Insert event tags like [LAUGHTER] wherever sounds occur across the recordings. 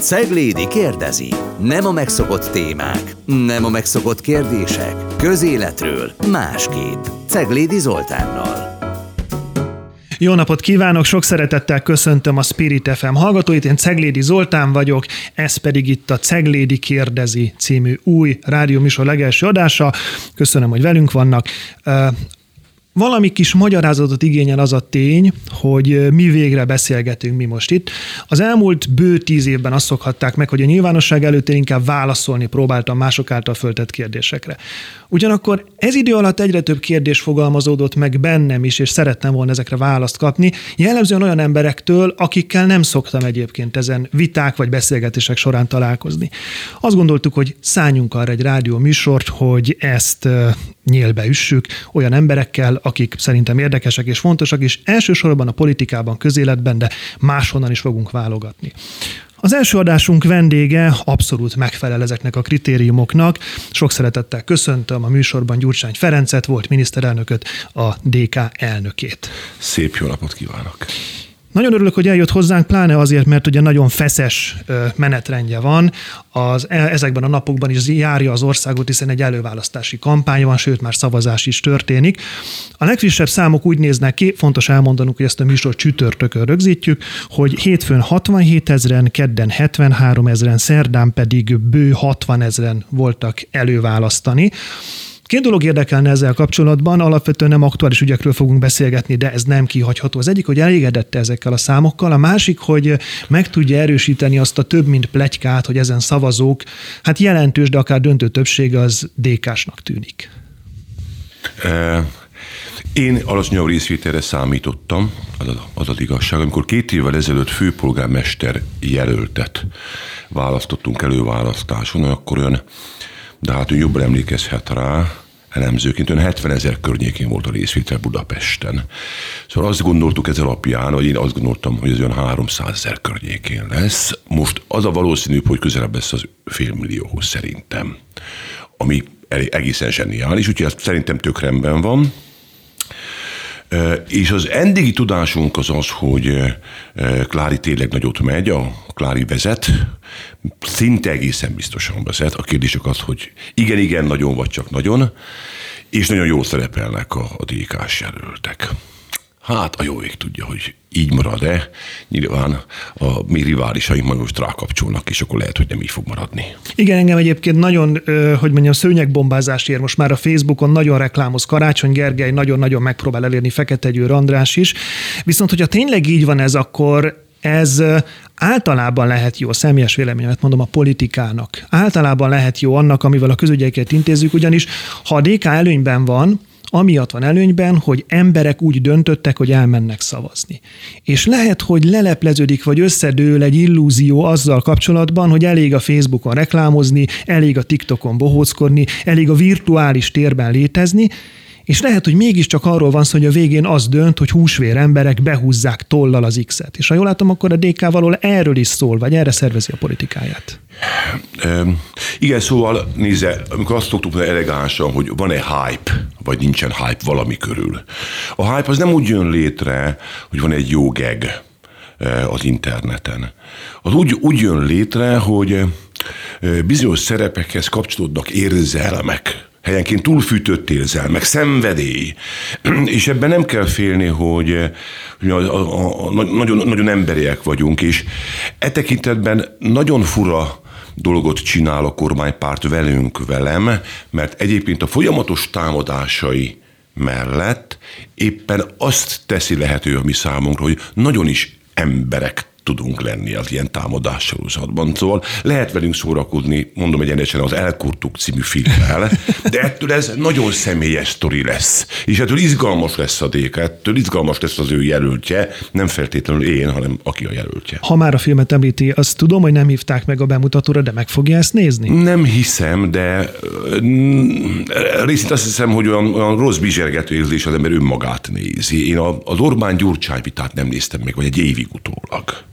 Ceglédi kérdezi. Nem a megszokott témák, nem a megszokott kérdések. Közéletről másképp. Ceglédi Zoltánnal. Jó napot kívánok, sok szeretettel köszöntöm a Spirit FM hallgatóit, én Ceglédi Zoltán vagyok, ez pedig itt a Ceglédi Kérdezi című új rádióműsor legelső adása. Köszönöm, hogy velünk vannak. Valami kis magyarázatot igényel az a tény, hogy mi végre beszélgetünk mi most itt. Az elmúlt bő tíz évben azt szokhatták meg, hogy a nyilvánosság előtt én inkább válaszolni próbáltam mások által föltett kérdésekre. Ugyanakkor ez idő alatt egyre több kérdés fogalmazódott meg bennem is, és szerettem volna ezekre választ kapni, jellemzően olyan emberektől, akikkel nem szoktam egyébként ezen viták vagy beszélgetések során találkozni. Azt gondoltuk, hogy szálljunk arra egy rádió műsort, hogy ezt nyílbe üssük olyan emberekkel, akik szerintem érdekesek és fontosak, és elsősorban a politikában, közéletben, de máshonnan is fogunk válogatni. Az első adásunk vendége abszolút megfelel ezeknek a kritériumoknak. Sok szeretettel köszöntöm a műsorban Gyurcsány Ferencet, volt miniszterelnököt, a DK elnökét. Szép jó napot kívánok! Nagyon örülök, hogy eljött hozzánk, pláne azért, mert ugye nagyon feszes menetrendje van. Az, e, ezekben a napokban is járja az országot, hiszen egy előválasztási kampány van, sőt már szavazás is történik. A legfrissebb számok úgy néznek ki, fontos elmondanunk, hogy ezt a műsor csütörtökön rögzítjük, hogy hétfőn 67 ezeren, kedden 73 ezeren, szerdán pedig bő 60 ezeren voltak előválasztani. Két dolog érdekelne ezzel kapcsolatban, alapvetően nem aktuális ügyekről fogunk beszélgetni, de ez nem kihagyható. Az egyik, hogy elégedette ezekkel a számokkal, a másik, hogy meg tudja erősíteni azt a több mint plegykát, hogy ezen szavazók, hát jelentős, de akár döntő többsége az DK-snak tűnik. Én alacsonyabb részvételre számítottam, az, az az igazság. Amikor két évvel ezelőtt főpolgármester jelöltet választottunk előválasztáson, akkor olyan de hát ő jobban emlékezhet rá, elemzőként, ön 70 ezer környékén volt a részvétel Budapesten. Szóval azt gondoltuk ez alapján, vagy én azt gondoltam, hogy ez olyan 300 ezer környékén lesz. Most az a valószínű, hogy közelebb lesz az félmillióhoz szerintem, ami egészen zseniális, úgyhogy ez szerintem tök rendben van. És az eddigi tudásunk az az, hogy Klári tényleg nagyot megy, a Klári vezet, szinte egészen biztosan vezet. A kérdések az, hogy igen, igen, nagyon vagy csak nagyon, és nagyon jól szerepelnek a, a DK-s jelöltek. Hát a jó ég tudja, hogy így marad-e. Nyilván a mi riválisaink majd most rákapcsolnak, és akkor lehet, hogy nem így fog maradni. Igen, engem egyébként nagyon, hogy mondjam, szőnyegbombázás ér most már a Facebookon, nagyon reklámoz Karácsony Gergely, nagyon-nagyon megpróbál elérni Fekete Győr András is. Viszont, hogyha tényleg így van ez, akkor ez általában lehet jó, személyes véleményemet mondom a politikának. Általában lehet jó annak, amivel a közügyeket intézzük, ugyanis ha a DK előnyben van, amiatt van előnyben, hogy emberek úgy döntöttek, hogy elmennek szavazni. És lehet, hogy lelepleződik, vagy összedől egy illúzió azzal kapcsolatban, hogy elég a Facebookon reklámozni, elég a TikTokon bohóckodni, elég a virtuális térben létezni, és lehet, hogy mégiscsak arról van szó, hogy a végén az dönt, hogy húsvér emberek behúzzák tollal az X-et. És ha jól látom, akkor a DK való erről is szól, vagy erre szervezi a politikáját. igen, szóval nézze, amikor azt szoktuk elegánsan, hogy van-e hype, vagy nincsen hype valami körül. A hype az nem úgy jön létre, hogy van egy jó geg az interneten. Az úgy, úgy jön létre, hogy bizonyos szerepekhez kapcsolódnak érzelmek helyenként túlfűtött érzelmek, szenvedély. [CLEARS THROAT] És ebben nem kell félni, hogy, hogy a, a, a, nagyon, nagyon emberiek vagyunk, és e tekintetben nagyon fura dolgot csinál a kormánypárt velünk, velem, mert egyébként a folyamatos támadásai mellett éppen azt teszi lehető a mi számunkra, hogy nagyon is emberek tudunk lenni az ilyen támadás sorozatban. Szóval lehet velünk szórakozni, mondom egyenesen az Elkurtuk című filmmel, de ettől ez nagyon személyes sztori lesz. És ettől izgalmas lesz a DK, ettől izgalmas lesz az ő jelöltje, nem feltétlenül én, hanem aki a jelöltje. Ha már a filmet említi, azt tudom, hogy nem hívták meg a bemutatóra, de meg fogja ezt nézni? Nem hiszem, de részint azt hiszem, hogy olyan, olyan rossz bizsergető érzés az ember önmagát nézi. Én az Orbán-Gyurcsány vitát nem néztem meg, vagy egy évig utólag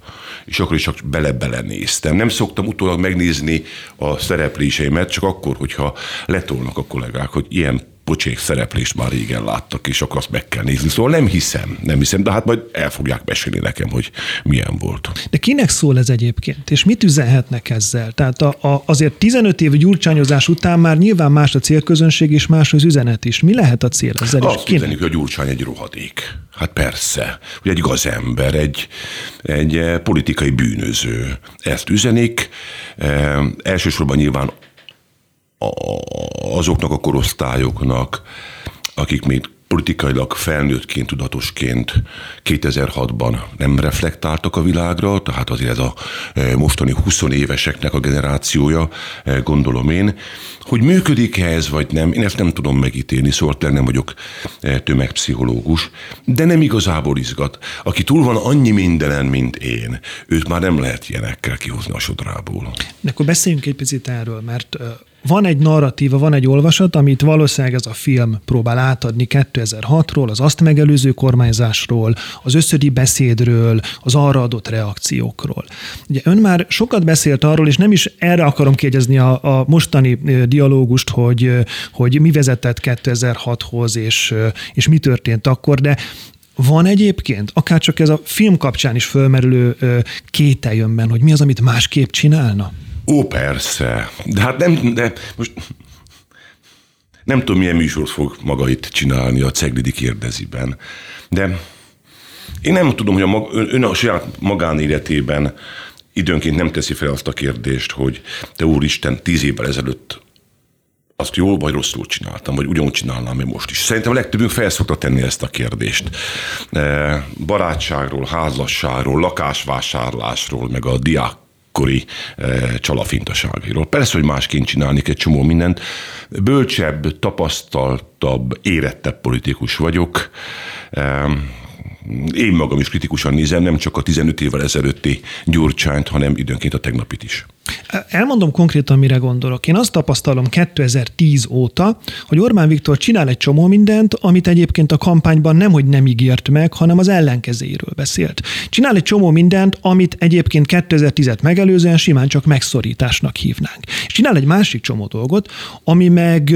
és akkor is csak bele-bele néztem. Nem szoktam utólag megnézni a szerepléseimet, csak akkor, hogyha letolnak a kollégák, hogy ilyen pocsék szereplést már régen láttak, és akkor azt meg kell nézni. Szóval nem hiszem, nem hiszem, de hát majd el fogják mesélni nekem, hogy milyen volt. De kinek szól ez egyébként, és mit üzenhetnek ezzel? Tehát a, a, azért 15 év gyurcsányozás után már nyilván más a célközönség és más az üzenet is. Mi lehet a cél ezzel? Azt üzenik, hogy a gyurcsány egy rohadék. Hát persze, hogy egy gazember, egy, egy eh, politikai bűnöző. Ezt üzenik. E, elsősorban nyilván azoknak a korosztályoknak, akik még politikailag felnőttként, tudatosként 2006-ban nem reflektáltak a világra, tehát azért ez a e, mostani 20 éveseknek a generációja, e, gondolom én, hogy működik-e ez vagy nem, én ezt nem tudom megítélni, szóval nem vagyok e, tömegpszichológus, de nem igazából izgat. Aki túl van annyi mindenen, mint én, őt már nem lehet ilyenekkel kihozni a sodrából. De akkor beszéljünk egy picit erről, mert van egy narratíva, van egy olvasat, amit valószínűleg ez a film próbál átadni 2006-ról, az azt megelőző kormányzásról, az összödi beszédről, az arra adott reakciókról. Ugye ön már sokat beszélt arról, és nem is erre akarom kiegyezni a, a mostani dialógust, hogy, hogy mi vezetett 2006-hoz, és, és mi történt akkor, de van egyébként, akár csak ez a film kapcsán is fölmerülő kételjönben, hogy mi az, amit másképp csinálna? Ó, persze. De hát nem, de most nem tudom, milyen műsort fog maga itt csinálni a Ceglidi kérdeziben, de én nem tudom, hogy a mag, ön a saját magánéletében időnként nem teszi fel azt a kérdést, hogy te úristen, tíz évvel ezelőtt azt jól vagy rosszul csináltam, vagy ugyanúgy csinálnám még most is. Szerintem a legtöbbünk fel szokta tenni ezt a kérdést. E, barátságról, házasságról, lakásvásárlásról, meg a diák akkori e, csalafintaságairól. Persze, hogy másként csinálnék egy csomó mindent. Bölcsebb, tapasztaltabb, érettebb politikus vagyok. Én magam is kritikusan nézem, nem csak a 15 évvel ezelőtti Gyurcsányt, hanem időnként a tegnapit is. Elmondom konkrétan, mire gondolok. Én azt tapasztalom 2010 óta, hogy Orbán Viktor csinál egy csomó mindent, amit egyébként a kampányban nem, hogy nem ígért meg, hanem az ellenkezéről beszélt. Csinál egy csomó mindent, amit egyébként 2010-et megelőzően simán csak megszorításnak hívnánk. És csinál egy másik csomó dolgot, ami meg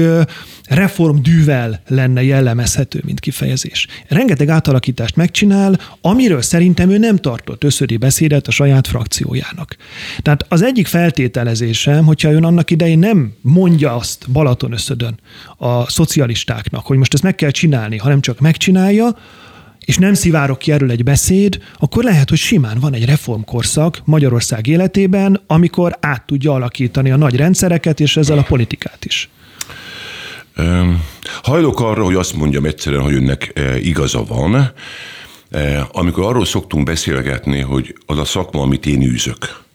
reformdűvel lenne jellemezhető, mint kifejezés. Rengeteg átalakítást megcsinál, amiről szerintem ő nem tartott összödi beszédet a saját frakciójának. Tehát az egyik feltételezésem, hogyha ön annak idején nem mondja azt Balaton összödön a szocialistáknak, hogy most ezt meg kell csinálni, hanem csak megcsinálja, és nem szivárok ki erről egy beszéd, akkor lehet, hogy simán van egy reformkorszak Magyarország életében, amikor át tudja alakítani a nagy rendszereket, és ezzel a politikát is. Hajlok arra, hogy azt mondjam egyszerűen, hogy önnek e, igaza van, e, amikor arról szoktunk beszélgetni, hogy az a szakma, amit én űzök,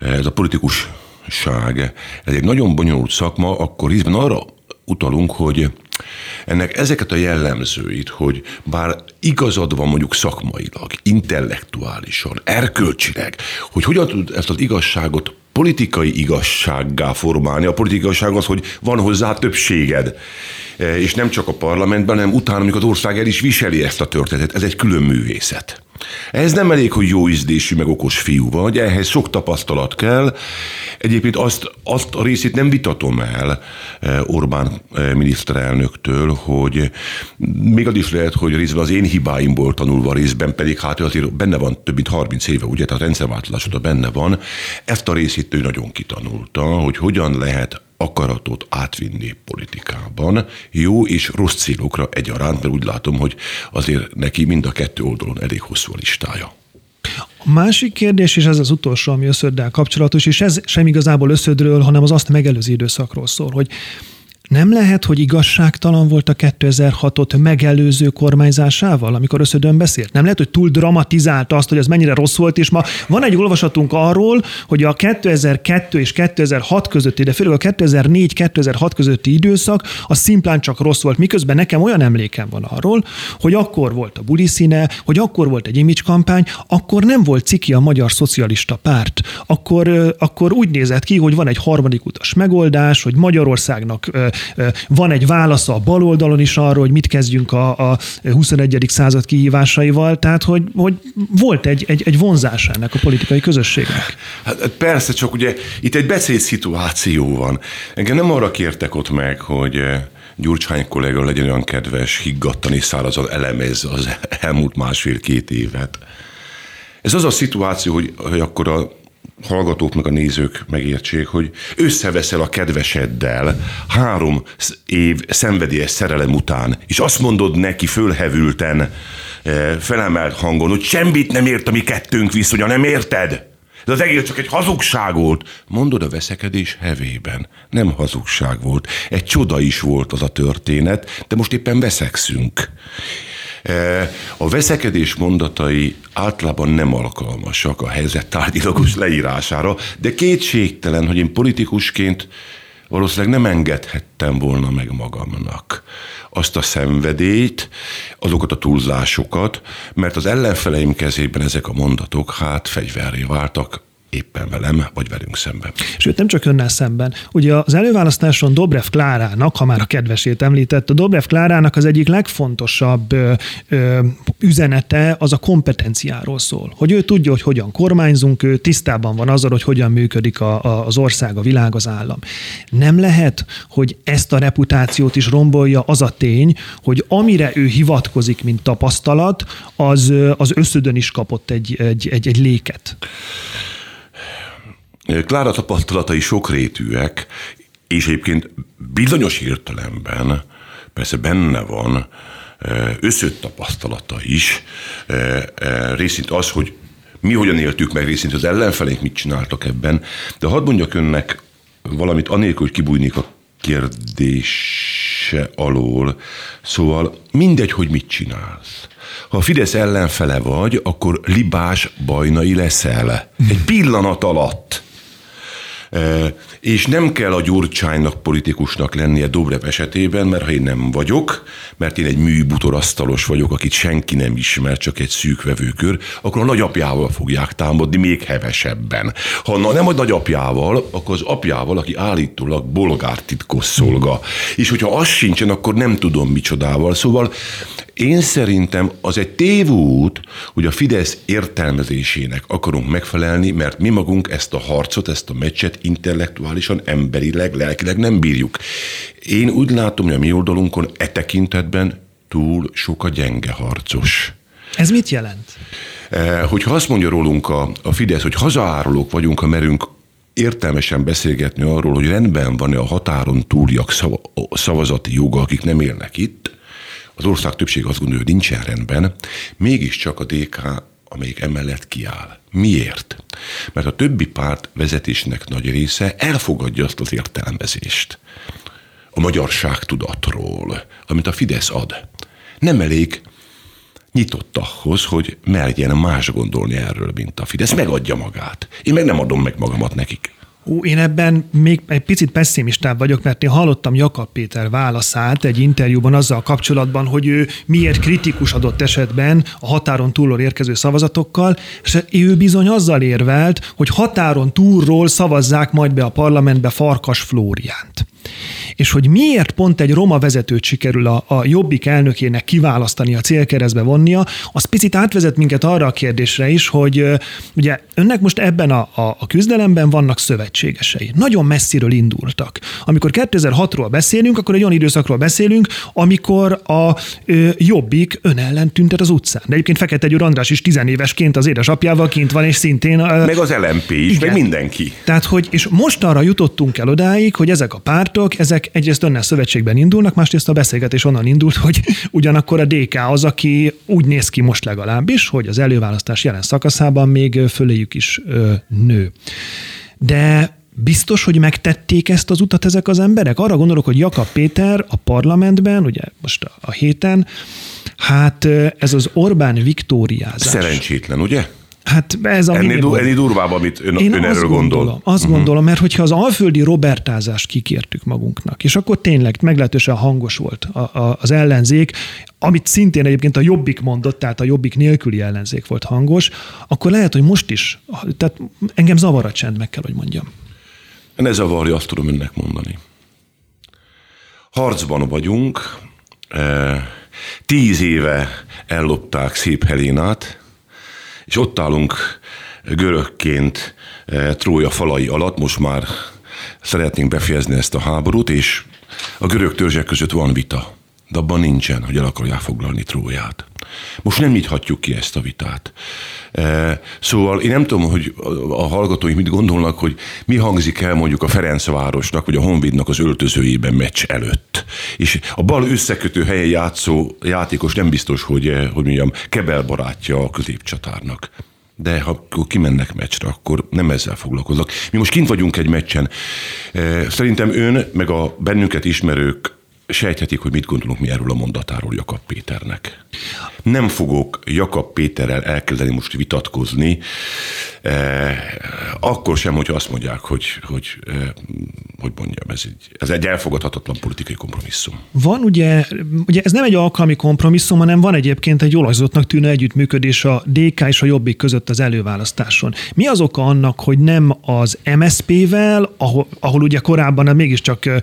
ez a politikusság, ez egy nagyon bonyolult szakma, akkor részben arra utalunk, hogy ennek ezeket a jellemzőit, hogy bár igazad van mondjuk szakmailag, intellektuálisan, erkölcsileg, hogy hogyan tud ezt az igazságot politikai igazsággá formálni. A politikai igazság az, hogy van hozzá többséged. E, és nem csak a parlamentben, hanem utána, amikor az ország el is viseli ezt a történetet. Ez egy külön művészet. Ez nem elég, hogy jó ízdésű, meg okos fiú vagy, ehhez sok tapasztalat kell. Egyébként azt, azt a részét nem vitatom el e, Orbán e, miniszterelnöktől, hogy még az is lehet, hogy részben az én hibáimból tanulva részben, pedig hát azért benne van több mint 30 éve, ugye, tehát rendszerváltozás óta benne van. Ezt a részét ő nagyon kitanulta, hogy hogyan lehet akaratot átvinni politikában, jó és rossz célokra egyaránt, mert úgy látom, hogy azért neki mind a kettő oldalon elég hosszú a listája. A másik kérdés, és ez az utolsó, ami összöddel kapcsolatos, és ez sem igazából összödről, hanem az azt megelőző időszakról szól, hogy nem lehet, hogy igazságtalan volt a 2006-ot megelőző kormányzásával, amikor összödön beszélt? Nem lehet, hogy túl dramatizálta azt, hogy az mennyire rossz volt, és ma van egy olvasatunk arról, hogy a 2002 és 2006 közötti, de főleg a 2004-2006 közötti időszak az szimplán csak rossz volt, miközben nekem olyan emlékem van arról, hogy akkor volt a buliszíne, hogy akkor volt egy image kampány, akkor nem volt ciki a Magyar Szocialista Párt, akkor, akkor úgy nézett ki, hogy van egy harmadik utas megoldás, hogy Magyarországnak van egy válasza a baloldalon is arról, hogy mit kezdjünk a, a 21. század kihívásaival, tehát hogy, hogy volt egy, egy, egy vonzás ennek a politikai közösségnek. Hát, hát persze, csak ugye itt egy beszéd szituáció van. Engem nem arra kértek ott meg, hogy Gyurcsány kollega legyen olyan kedves, higgadtan és szárazan elemez az elmúlt másfél-két évet. Ez az a szituáció, hogy, hogy akkor a hallgatók meg a nézők megértsék, hogy összeveszel a kedveseddel három év szenvedélyes szerelem után, és azt mondod neki fölhevülten, eh, felemelt hangon, hogy semmit nem ért a mi kettőnk viszonya, nem érted? Ez az egész csak egy hazugság volt. Mondod a veszekedés hevében. Nem hazugság volt. Egy csoda is volt az a történet, de most éppen veszekszünk. E, a veszekedés mondatai általában nem alkalmasak a helyzet tárgyilagos leírására, de kétségtelen, hogy én politikusként valószínűleg nem engedhettem volna meg magamnak azt a szenvedélyt, azokat a túlzásokat, mert az ellenfeleim kezében ezek a mondatok hát fegyverré váltak, éppen velem, vagy velünk szemben. Sőt, nem csak önnel szemben. Ugye az előválasztáson Dobrev Klárának, ha már a kedvesét említett, a Dobrev Klárának az egyik legfontosabb ö, ö, üzenete az a kompetenciáról szól. Hogy ő tudja, hogy hogyan kormányzunk, ő tisztában van azzal, hogy hogyan működik a, a, az ország, a világ, az állam. Nem lehet, hogy ezt a reputációt is rombolja az a tény, hogy amire ő hivatkozik, mint tapasztalat, az, az összödön is kapott egy, egy, egy, egy léket. Klára tapasztalatai sokrétűek, és egyébként bizonyos értelemben persze benne van összött tapasztalata is, részint az, hogy mi hogyan éltük meg, részint az ellenfelénk mit csináltak ebben, de hadd mondjak önnek valamit, anélkül, hogy kibújnék a kérdése alól. Szóval mindegy, hogy mit csinálsz. Ha a Fidesz ellenfele vagy, akkor libás bajnai leszel. Egy pillanat alatt. És nem kell a Gyurcsánynak politikusnak lennie Dobrev esetében, mert ha én nem vagyok, mert én egy műbutorasztalos vagyok, akit senki nem ismer, csak egy szűk vevőkör, akkor a nagyapjával fogják támadni még hevesebben. Ha nem a nagyapjával, akkor az apjával, aki állítólag bolgár titkos szolga. És hogyha az sincsen, akkor nem tudom micsodával. Szóval én szerintem az egy tévút, hogy a Fidesz értelmezésének akarunk megfelelni, mert mi magunk ezt a harcot, ezt a meccset intellektuálisan, emberileg, lelkileg nem bírjuk. Én úgy látom, hogy a mi oldalunkon e tekintetben túl sok a gyenge harcos. Ez mit jelent? Eh, hogyha azt mondja rólunk a, a Fidesz, hogy hazaárulók vagyunk, ha merünk értelmesen beszélgetni arról, hogy rendben van-e a határon túliak szavazati joga, akik nem élnek itt, az ország többség azt gondolja, hogy nincsen rendben, mégiscsak a DK, amelyik emellett kiáll. Miért? Mert a többi párt vezetésnek nagy része elfogadja azt az értelmezést a magyarság tudatról, amit a Fidesz ad. Nem elég nyitott ahhoz, hogy merjen más gondolni erről, mint a Fidesz. Megadja magát. Én meg nem adom meg magamat nekik. Ú, én ebben még egy picit pessimistább vagyok, mert én hallottam Jakab Péter válaszát egy interjúban azzal kapcsolatban, hogy ő miért kritikus adott esetben a határon túlról érkező szavazatokkal, és ő bizony azzal érvelt, hogy határon túlról szavazzák majd be a parlamentbe Farkas Flóriánt. És hogy miért pont egy roma vezetőt sikerül a, a jobbik elnökének kiválasztani, a célkeresztbe vonnia, az picit átvezet minket arra a kérdésre is, hogy ugye önnek most ebben a, a, küzdelemben vannak szövetségesei. Nagyon messziről indultak. Amikor 2006-ról beszélünk, akkor egy olyan időszakról beszélünk, amikor a ö, jobbik ön ellen tüntet az utcán. De egyébként Fekete Győr András is tizenévesként az édesapjával kint van, és szintén... Ö, meg az LMP is, igen. meg mindenki. Tehát, hogy, és most arra jutottunk el odáig, hogy ezek a pártok, ezek egyrészt önnel szövetségben indulnak, másrészt a beszélgetés onnan indult, hogy [LAUGHS] ugyanakkor a DK az, aki úgy néz ki most legalábbis, hogy az előválasztás jelen szakaszában még föléjük is ö, nő. De biztos, hogy megtették ezt az utat ezek az emberek? Arra gondolok, hogy Jakab Péter a parlamentben, ugye most a, héten, hát ez az Orbán viktóriázás. Szerencsétlen, ugye? Hát ez a ennél, du, ennél durvább, amit ön, Én ön erről gondolom, gondol. Azt uh-huh. gondolom, mert hogyha az alföldi robertázást kikértük magunknak, és akkor tényleg meglehetősen hangos volt a, a, az ellenzék, amit szintén egyébként a Jobbik mondott, tehát a Jobbik nélküli ellenzék volt hangos, akkor lehet, hogy most is, tehát engem zavar a csend, meg kell, hogy mondjam. Ne zavarja, azt tudom önnek mondani. Harcban vagyunk, eh, tíz éve ellopták Szép Helénát, és ott állunk görögként eh, Trója falai alatt, most már szeretnénk befejezni ezt a háborút, és A görög törzsek között van vita, de abban nincsen, hogy el akarják foglalni Tróját. Most nem nyithatjuk ki ezt a vitát. E, szóval én nem tudom, hogy a hallgatóink mit gondolnak, hogy mi hangzik el mondjuk a Ferencvárosnak, vagy a Honvédnak az öltözőjében meccs előtt. És a bal összekötő helyen játszó játékos nem biztos, hogy, e, hogy mondjam, kebel barátja a középcsatárnak de ha kimennek meccsre, akkor nem ezzel foglalkoznak. Mi most kint vagyunk egy meccsen. E, szerintem ön, meg a bennünket ismerők sejthetik, hogy mit gondolunk mi erről a mondatáról Jakab Péternek. Nem fogok Jakab Péterrel elkezdeni most vitatkozni, eh, akkor sem, hogyha azt mondják, hogy, hogy eh, hogy mondjam, ez egy, ez egy elfogadhatatlan politikai kompromisszum. Van ugye, ugye ez nem egy alkalmi kompromisszum, hanem van egyébként egy olajozottnak tűnő együttműködés a DK és a Jobbik között az előválasztáson. Mi az oka annak, hogy nem az MSZP-vel, ahol, ahol ugye korábban mégiscsak, eh,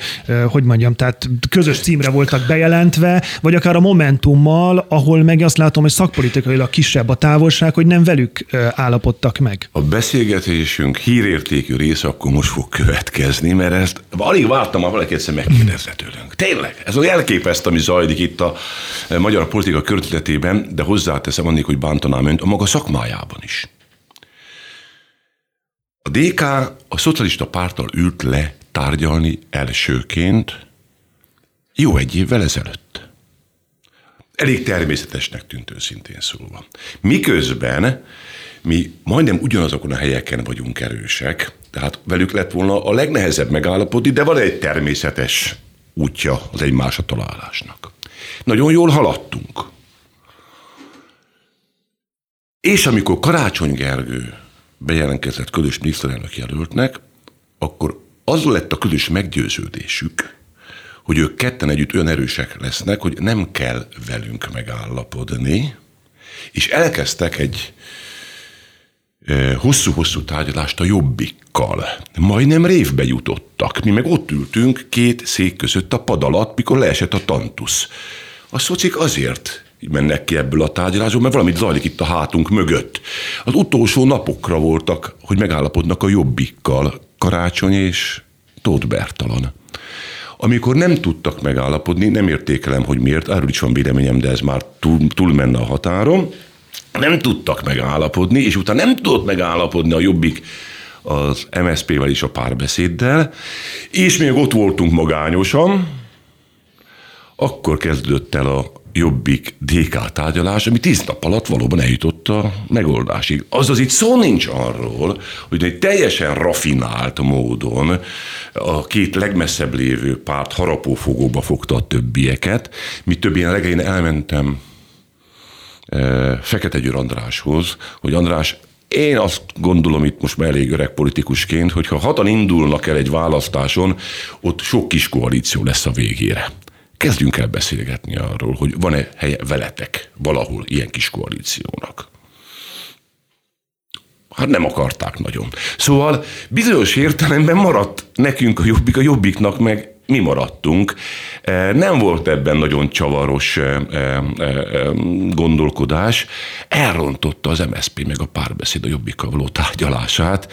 hogy mondjam, tehát közös címre voltak bejelentve, vagy akár a Momentummal, ahol meg azt látom, hogy szakpolitikailag kisebb a távolság, hogy nem velük állapodtak meg. A beszélgetésünk hírértékű része akkor most fog következni, mert ezt alig vártam, ha valaki egyszer megkérdezze tőlünk. Tényleg, ez olyan elképesztő, ami zajlik itt a magyar politika környezetében, de hozzáteszem annék, hogy bántanám önt a maga szakmájában is. A DK a szocialista párttal ült le tárgyalni elsőként, jó egy évvel ezelőtt. Elég természetesnek tűnt őszintén szólva. Miközben mi majdnem ugyanazokon a helyeken vagyunk erősek, tehát velük lett volna a legnehezebb megállapodni, de van egy természetes útja az egymásra találásnak. Nagyon jól haladtunk. És amikor Karácsony Gergő bejelentkezett közös miniszterelnök jelöltnek, akkor az lett a közös meggyőződésük, hogy ők ketten együtt olyan erősek lesznek, hogy nem kell velünk megállapodni, és elkezdtek egy hosszú-hosszú tárgyalást a jobbikkal. Majdnem révbe jutottak. Mi meg ott ültünk két szék között a pad alatt, mikor leesett a tantusz. A szocik azért mennek ki ebből a tárgyalásból, mert valamit zajlik itt a hátunk mögött. Az utolsó napokra voltak, hogy megállapodnak a jobbikkal Karácsony és Tóth Bertalan. Amikor nem tudtak megállapodni, nem értékelem, hogy miért, erről is van véleményem, de ez már túl, túl menne a határon, nem tudtak megállapodni, és utána nem tudott megállapodni a Jobbik az MSZP-vel és a párbeszéddel, és még ott voltunk magányosan, akkor kezdődött el a Jobbik DK tárgyalás, ami tíz nap alatt valóban eljutott a megoldásig. Azaz itt szó nincs arról, hogy egy teljesen rafinált módon a két legmesszebb lévő párt harapófogóba fogta a többieket. Mi több én legején elmentem e, Fekete Győr Andráshoz, hogy András, én azt gondolom itt most már elég öreg politikusként, hogy ha hatan indulnak el egy választáson, ott sok kis koalíció lesz a végére kezdjünk el beszélgetni arról, hogy van-e helye veletek valahol ilyen kis koalíciónak. Hát nem akarták nagyon. Szóval bizonyos értelemben maradt nekünk a jobbik, a jobbiknak meg mi maradtunk. E, nem volt ebben nagyon csavaros e, e, gondolkodás. Elrontotta az MSZP meg a párbeszéd a jobbikkal való tárgyalását.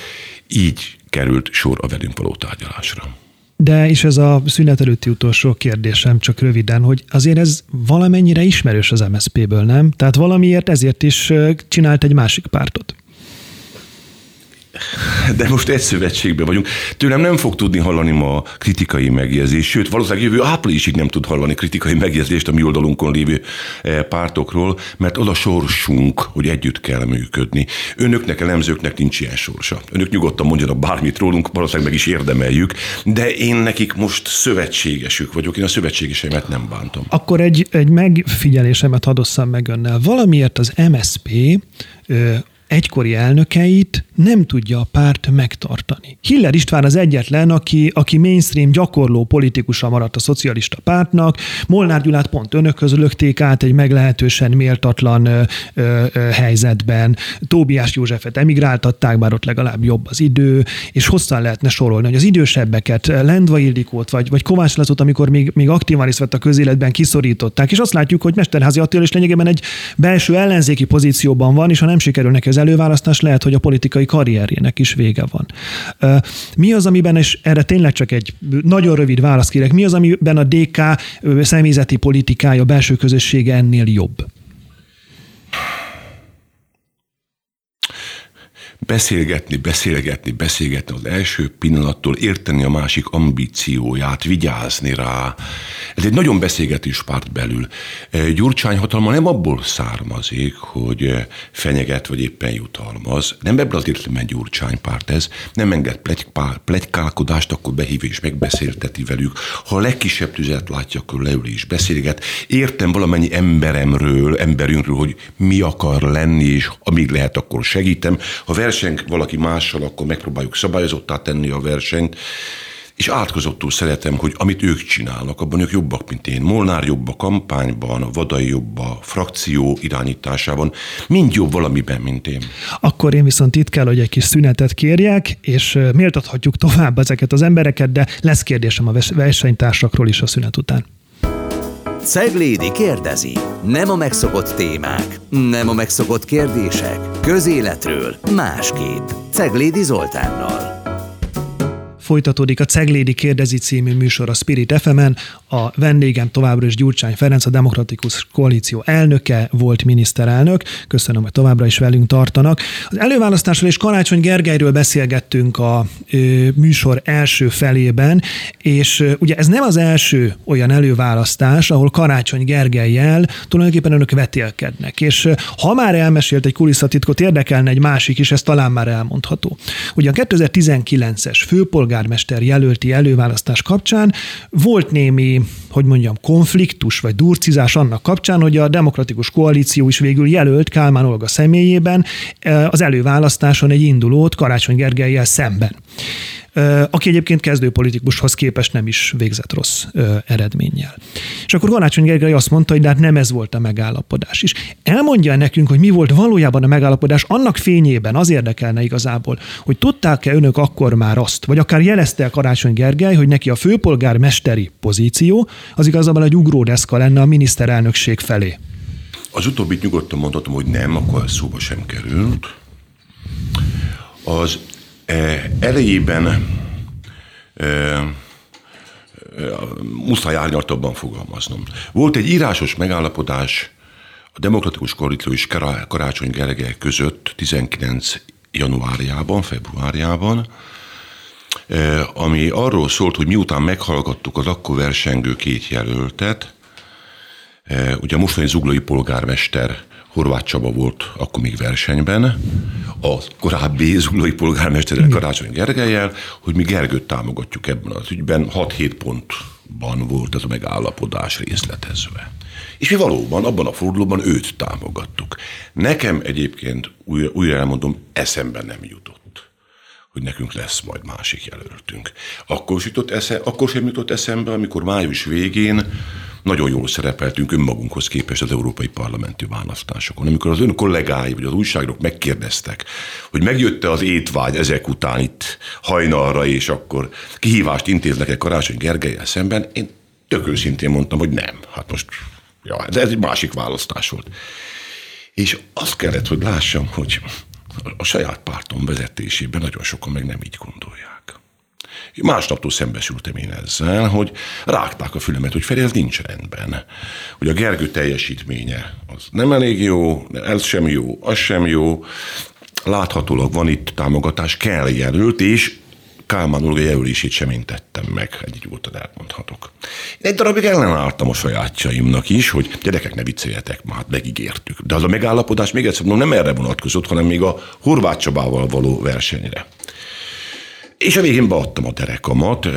Így került sor a velünk való tárgyalásra. De és ez a szünet előtti utolsó kérdésem, csak röviden, hogy azért ez valamennyire ismerős az MSZP-ből, nem? Tehát valamiért ezért is csinált egy másik pártot de most egy szövetségben vagyunk. Tőlem nem fog tudni hallani ma kritikai megjegyzést, sőt, valószínűleg jövő áprilisig nem tud hallani kritikai megjegyzést a mi oldalunkon lévő eh, pártokról, mert az a sorsunk, hogy együtt kell működni. Önöknek, elemzőknek nincs ilyen sorsa. Önök nyugodtan mondjanak bármit rólunk, valószínűleg meg is érdemeljük, de én nekik most szövetségesük vagyok, én a szövetségeseimet nem bántom. Akkor egy, egy megfigyelésemet hadosszam meg önnel. Valamiért az MSP egykori elnökeit nem tudja a párt megtartani. Hiller István az egyetlen, aki, aki mainstream gyakorló politikusa maradt a szocialista pártnak. Molnár Gyulát pont önökhöz lökték át egy meglehetősen méltatlan ö, ö, helyzetben. Tóbiás Józsefet emigráltatták, bár ott legalább jobb az idő, és hosszan lehetne sorolni, hogy az idősebbeket, Lendva Ildikót vagy, vagy Kovács Lacot, amikor még, még aktívan részt vett a közéletben, kiszorították. És azt látjuk, hogy Mesterházi Attila is lényegében egy belső ellenzéki pozícióban van, és ha nem sikerül neki az előválasztás, lehet, hogy a politikai politikai karrierjének is vége van. Mi az, amiben, és erre tényleg csak egy nagyon rövid választ kérek, mi az, amiben a DK személyzeti politikája, belső közössége ennél jobb? Beszélgetni, beszélgetni, beszélgetni az első pillanattól, érteni a másik ambícióját, vigyázni rá. Ez egy nagyon beszélgetés párt belül. Gyurcsány hatalma nem abból származik, hogy fenyeget vagy éppen jutalmaz. Nem ebből az értelemben Gyurcsány párt ez. Nem enged plegykálkodást, akkor behív és megbeszélteti velük. Ha a legkisebb tüzet látja, akkor leül és beszélget. Értem valamennyi emberemről, emberünkről, hogy mi akar lenni, és amíg lehet, akkor segítem. Ha verseng valaki mással, akkor megpróbáljuk szabályozottá tenni a versenyt, és átkozottul szeretem, hogy amit ők csinálnak, abban ők jobbak, mint én. Molnár jobb a kampányban, Vadai jobb a frakció irányításában, mind jobb valamiben, mint én. Akkor én viszont itt kell, hogy egy kis szünetet kérjek, és méltathatjuk tovább ezeket az embereket, de lesz kérdésem a versenytársakról is a szünet után. Ceglédi kérdezi. Nem a megszokott témák, nem a megszokott kérdések. Közéletről másképp. Ceglédi Zoltánnal. Folytatódik a Ceglédi kérdezi című műsor a Spirit fm A vendégem továbbra is Gyurcsány Ferenc, a Demokratikus Koalíció elnöke, volt miniszterelnök. Köszönöm, hogy továbbra is velünk tartanak. Az előválasztásról és Karácsony Gergelyről beszélgettünk a ö, műsor első felében, és ö, ugye ez nem az első olyan előválasztás, ahol Karácsony Gergelyel tulajdonképpen önök vetélkednek. És ö, ha már elmesélt egy kulisszatitkot, érdekelne egy másik is, ez talán már elmondható. Ugye a 2019-es főpolgár polgármester jelölti előválasztás kapcsán. Volt némi, hogy mondjam, konfliktus vagy durcizás annak kapcsán, hogy a demokratikus koalíció is végül jelölt Kálmán Olga személyében eh, az előválasztáson egy indulót Karácsony Gergelyel szemben aki egyébként kezdőpolitikushoz képest nem is végzett rossz eredménnyel. És akkor Ganácsony Gergely azt mondta, hogy de hát nem ez volt a megállapodás is. Elmondja nekünk, hogy mi volt valójában a megállapodás, annak fényében az érdekelne igazából, hogy tudták-e önök akkor már azt, vagy akár jelezte a Karácsony Gergely, hogy neki a főpolgármesteri pozíció az igazából egy ugródeszka lenne a miniszterelnökség felé. Az utóbbit nyugodtan mondhatom, hogy nem, akkor szóba sem került. Az E, elejében e, e, muszáj árnyaltabban fogalmaznom. Volt egy írásos megállapodás a Demokratikus Koalíció és Karácsony Gergely között 19 januárjában, februárjában, ami arról szólt, hogy miután meghallgattuk az akkor versengő két jelöltet, ugye a mostani zuglói polgármester Horváth Csaba volt akkor még versenyben, a korábbi zuglói polgármesterrel Karácsony Gergelyel, hogy mi Gergőt támogatjuk ebben az ügyben. 6-7 pontban volt ez a megállapodás részletezve. És mi valóban abban a fordulóban őt támogattuk. Nekem egyébként, újra, újra elmondom, eszembe nem jutott hogy nekünk lesz majd másik jelöltünk. Akkor, jutott esze, akkor sem jutott eszembe, amikor május végén nagyon jól szerepeltünk önmagunkhoz képest az európai parlamenti választásokon. Amikor az ön kollégái vagy az újságok megkérdeztek, hogy megjött-e az étvágy ezek után itt hajnalra, és akkor kihívást intéznek-e Karácsony Gergelyel szemben, én tök őszintén mondtam, hogy nem. Hát most, ja, ez egy másik választás volt. És azt kellett, hogy lássam, hogy a saját pártom vezetésében nagyon sokan meg nem így gondolják. Másnaptól szembesültem én ezzel, hogy rágták a fülemet, hogy Feri, ez nincs rendben. Hogy a Gergő teljesítménye az nem elég jó, ez sem jó, az sem jó. Láthatólag van itt támogatás, kell jelölt, és Kálmán jelölését sem én tettem meg, egy nyugodtan elmondhatok. Én egy darabig ellenálltam a sajátjaimnak is, hogy gyerekek, ne vicceljetek, már megígértük. De az a megállapodás még egyszer mondom, nem erre vonatkozott, hanem még a Horváth Csabával való versenyre. És a végén beadtam a derekamat,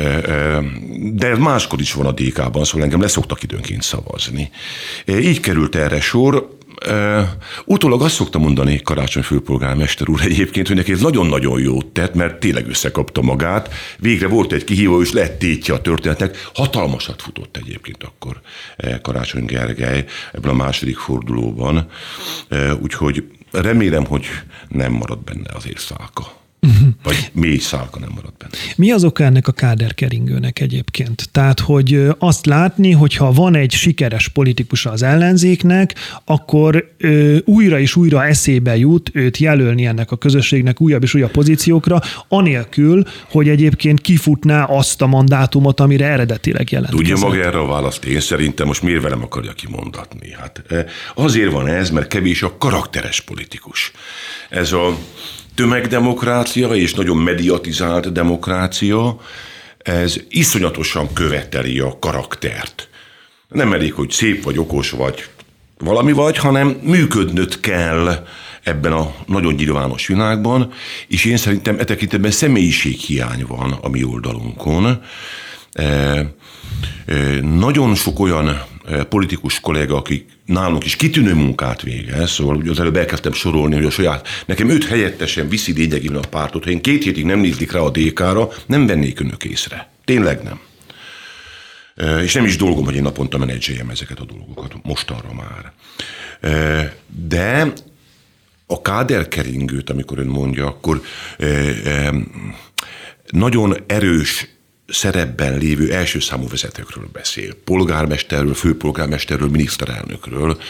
de máskor is van a DK-ban, szóval engem leszoktak időnként szavazni. Így került erre sor, Uh, utólag azt szokta mondani Karácsony főpolgármester úr egyébként, hogy neki ez nagyon-nagyon jót tett, mert tényleg összekapta magát. Végre volt egy kihívó, és lett tétje a történetnek. Hatalmasat futott egyébként akkor Karácsony Gergely ebben a második fordulóban. Úgyhogy remélem, hogy nem marad benne az érszálka. Vagy mély szálka nem marad benne. Mi az oka ennek a káderkeringőnek egyébként? Tehát, hogy azt látni, hogy ha van egy sikeres politikus az ellenzéknek, akkor ö, újra és újra eszébe jut őt jelölni ennek a közösségnek újabb és újabb pozíciókra, anélkül, hogy egyébként kifutná azt a mandátumot, amire eredetileg jelent. Tudja maga erre a választ? Én szerintem most miért velem akarja kimondatni? Hát azért van ez, mert kevés a karakteres politikus. Ez a tömegdemokrácia és nagyon mediatizált demokrácia, ez iszonyatosan követeli a karaktert. Nem elég, hogy szép vagy, okos vagy, valami vagy, hanem működnöd kell ebben a nagyon nyilvános világban, és én szerintem e tekintetben személyiséghiány van a mi oldalunkon. E, e, nagyon sok olyan politikus kolléga, akik nálunk is kitűnő munkát végez, szóval ugye az előbb elkezdtem sorolni, hogy a saját, nekem öt helyettesen viszi lényegében a pártot, ha én két hétig nem nézlik rá a DK-ra, nem vennék önök észre. Tényleg nem. És nem is dolgom, hogy én naponta menedzseljem ezeket a dolgokat, most arra már. De a káderkeringőt, amikor ön mondja, akkor nagyon erős szerepben lévő első számú vezetőkről beszél. Polgármesterről, főpolgármesterről, miniszterelnökről.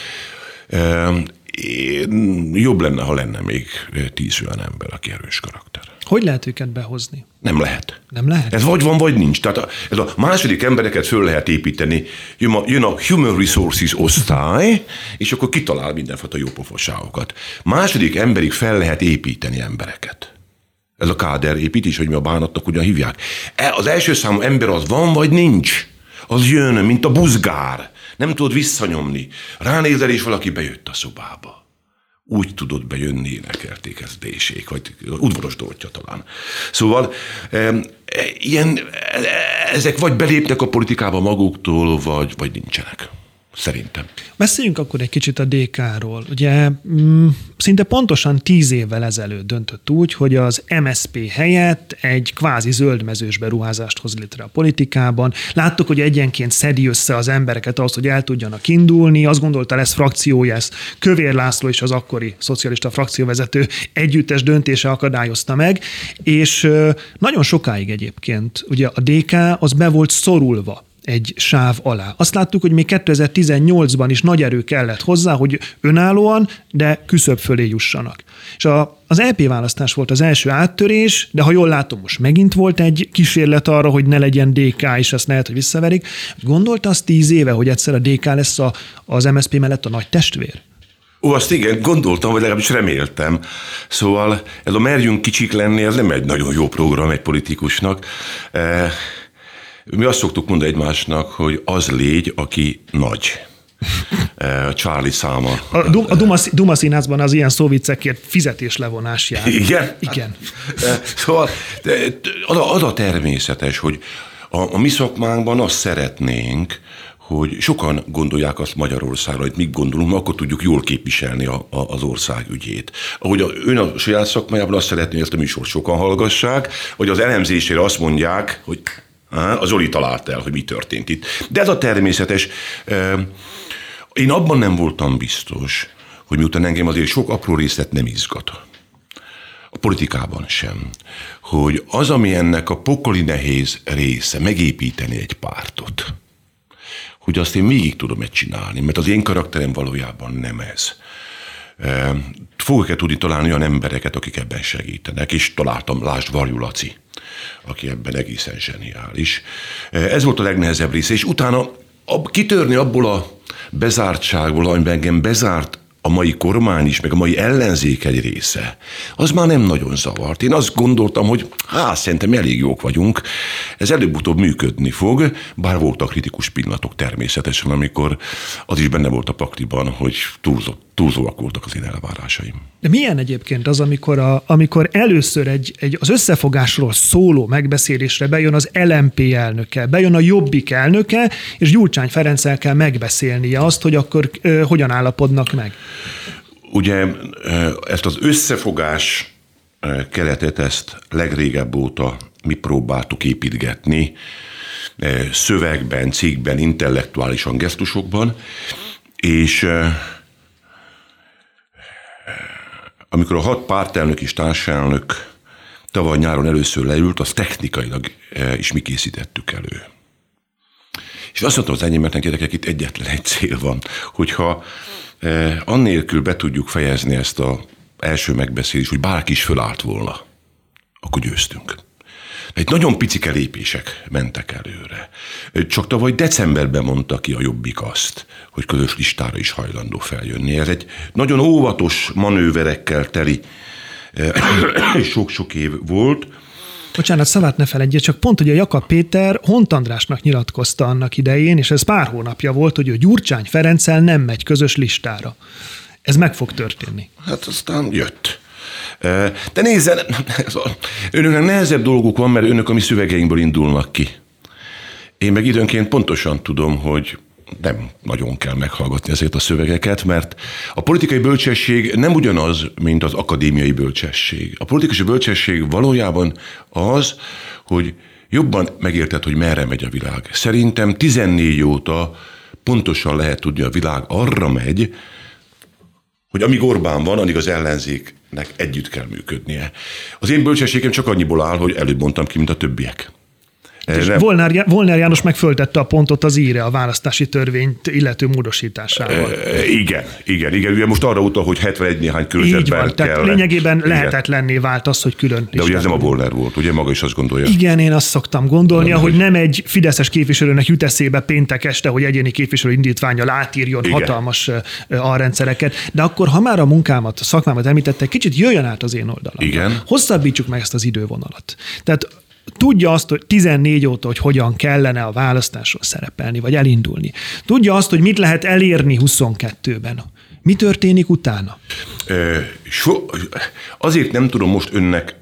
Jobb lenne, ha lenne még tíz olyan ember, aki erős karakter. Hogy lehet őket behozni? Nem lehet. Nem lehet? Ez vagy van, vagy nincs. Tehát a, ez a második embereket föl lehet építeni. Jön a, jön a Human Resources osztály, és akkor kitalál mindenfajta jópofoságokat. Második emberig fel lehet építeni embereket. Ez a káder építés, hogy mi a bánatnak ugyan hívják. E, az első számú ember az van, vagy nincs. Az jön, mint a buzgár. Nem tudod visszanyomni. Ránézel, és valaki bejött a szobába. Úgy tudod bejönni, énekelték Désék, vagy udvaros Dortya talán. Szóval e, ilyen, e, ezek vagy belépnek a politikába maguktól, vagy, vagy nincsenek. Szerintem. Beszéljünk akkor egy kicsit a DK-ról. Ugye mm, szinte pontosan tíz évvel ezelőtt döntött úgy, hogy az MSP helyett egy kvázi zöldmezős beruházást hoz létre a politikában. Láttuk, hogy egyenként szedi össze az embereket ahhoz, hogy el tudjanak indulni. Azt gondolta, lesz frakciója, ezt Kövér László és az akkori szocialista frakcióvezető együttes döntése akadályozta meg, és nagyon sokáig egyébként ugye a DK az be volt szorulva egy sáv alá. Azt láttuk, hogy még 2018-ban is nagy erő kellett hozzá, hogy önállóan, de küszöbb fölé jussanak. És a, az LP e választás volt az első áttörés, de ha jól látom, most megint volt egy kísérlet arra, hogy ne legyen DK, és ezt lehet, hogy visszaverik. Gondolta azt tíz éve, hogy egyszer a DK lesz a, az MSP mellett a nagy testvér? Ó, azt igen, gondoltam, vagy legalábbis reméltem. Szóval ez a merjünk kicsik lenni, ez nem egy nagyon jó program egy politikusnak. E- mi azt szoktuk mondani egymásnak, hogy az légy, aki nagy. [LAUGHS] Eh, Charlie száma. A, a Duma, Duma színházban az ilyen szóvicekért fizetéslevonás jár. Igen? Igen. Hát, szóval az a, az a természetes, hogy a, a mi szakmánkban azt szeretnénk, hogy sokan gondolják azt Magyarországra, hogy mit gondolunk, akkor tudjuk jól képviselni a, a, az ország ügyét. Ahogy a, ön a saját szakmájában azt szeretné, hogy ezt a műsort sokan hallgassák, hogy az elemzésére azt mondják, hogy az Zoli talált el, hogy mi történt itt. De ez a természetes. Én abban nem voltam biztos, hogy miután engem azért sok apró részlet nem izgat. A politikában sem. Hogy az, ami ennek a pokoli nehéz része, megépíteni egy pártot, hogy azt én végig tudom-e csinálni, mert az én karakterem valójában nem ez. Fogok-e tudni találni olyan embereket, akik ebben segítenek, és találtam, lásd Varjú Laci aki ebben egészen zseniális. Ez volt a legnehezebb része, és utána kitörni abból a bezártságból, amiben engem bezárt a mai kormány is, meg a mai ellenzék egy része, az már nem nagyon zavart. Én azt gondoltam, hogy hát szerintem elég jók vagyunk, ez előbb-utóbb működni fog, bár voltak kritikus pillanatok természetesen, amikor az is benne volt a pakliban, hogy túlzott, túlzóak voltak az én elvárásaim. De milyen egyébként az, amikor, a, amikor először egy, egy az összefogásról szóló megbeszélésre bejön az LMP elnöke, bejön a Jobbik elnöke, és Gyurcsány Ferenccel kell megbeszélnie azt, hogy akkor ö, hogyan állapodnak meg? Ugye ezt az összefogás keretet, ezt legrégebb óta mi próbáltuk építgetni, szövegben, cikkben, intellektuálisan gesztusokban, és amikor a hat pártelnök és társelnök tavaly nyáron először leült, az technikailag is mi készítettük elő. És azt mondtam az enyémeknek, gyerekek, itt egyetlen egy cél van, hogyha annélkül be tudjuk fejezni ezt a első megbeszélést, hogy bárki is fölállt volna, akkor győztünk. Egy nagyon picike lépések mentek előre. Csak tavaly decemberben mondta ki a Jobbik azt, hogy közös listára is hajlandó feljönni. Ez egy nagyon óvatos manőverekkel teli [COUGHS] sok-sok év volt. Bocsánat, szavát ne feledje, csak pont, hogy a Jakab Péter Hont Andrásnak nyilatkozta annak idején, és ez pár hónapja volt, hogy a Gyurcsány Ferenccel nem megy közös listára. Ez meg fog történni. Hát aztán jött. De nézzen, önöknek nehezebb dolguk van, mert önök a mi szövegeinkből indulnak ki. Én meg időnként pontosan tudom, hogy nem nagyon kell meghallgatni ezeket a szövegeket, mert a politikai bölcsesség nem ugyanaz, mint az akadémiai bölcsesség. A politikai bölcsesség valójában az, hogy jobban megérted, hogy merre megy a világ. Szerintem 14 óta pontosan lehet tudni, a világ arra megy, hogy amíg Orbán van, addig az ellenzéknek együtt kell működnie. Az én bölcsességem csak annyiból áll, hogy előbb mondtam ki, mint a többiek. Volner, Volner János megföltette a pontot az íre a választási törvényt illető módosításával. E, igen, igen, igen. Ugye most arra utal, hogy 71 néhány körzetben Így van, tehát lényegében igen. lehetetlenné vált az, hogy külön De ugye ez nem a Volner volt, ugye maga is azt gondolja. Igen, én azt szoktam gondolni, hogy nem egy fideszes képviselőnek jut eszébe péntek este, hogy egyéni képviselő indítványal átírjon igen. hatalmas alrendszereket. De akkor, ha már a munkámat, a szakmámat említette, kicsit jöjjön át az én oldalamra. Igen. Hosszabbítsuk meg ezt az idővonalat. Tehát tudja azt, hogy 14 óta, hogy hogyan kellene a választáson szerepelni, vagy elindulni. Tudja azt, hogy mit lehet elérni 22-ben. Mi történik utána? So, azért nem tudom most önnek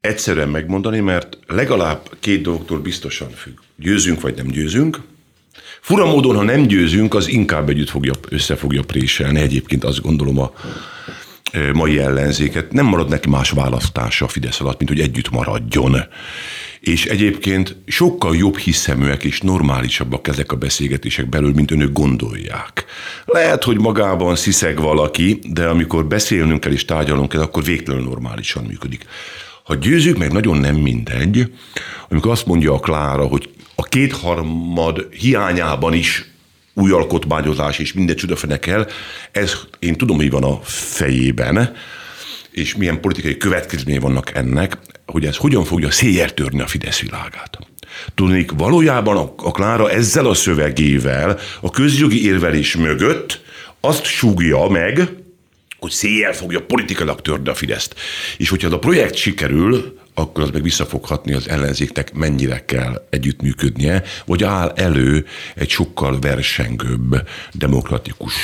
egyszerűen megmondani, mert legalább két dologtól biztosan függ. Győzünk vagy nem győzünk. Fura módon, ha nem győzünk, az inkább együtt fogja, össze fogja préselni. Egyébként azt gondolom a mai ellenzéket, nem marad neki más választása a Fidesz alatt, mint hogy együtt maradjon. És egyébként sokkal jobb hiszeműek és normálisabbak ezek a beszélgetések belül, mint önök gondolják. Lehet, hogy magában sziszeg valaki, de amikor beszélnünk kell és tárgyalunk kell, akkor végtelenül normálisan működik. Ha győzünk, meg nagyon nem mindegy, amikor azt mondja a Klára, hogy a kétharmad hiányában is új alkotmányozás és minden csodafene kell. Ez én tudom, hogy van a fejében, és milyen politikai következményei vannak ennek, hogy ez hogyan fogja széjjel a Fidesz világát. Tudnék, valójában a, a Klára ezzel a szövegével a közjogi érvelés mögött azt súgja meg, hogy széjjel fogja politikailag törni a Fideszt. És hogyha ez a projekt sikerül, akkor az meg visszafoghatni az ellenzéknek mennyire kell együttműködnie, vagy áll elő egy sokkal versengőbb, demokratikus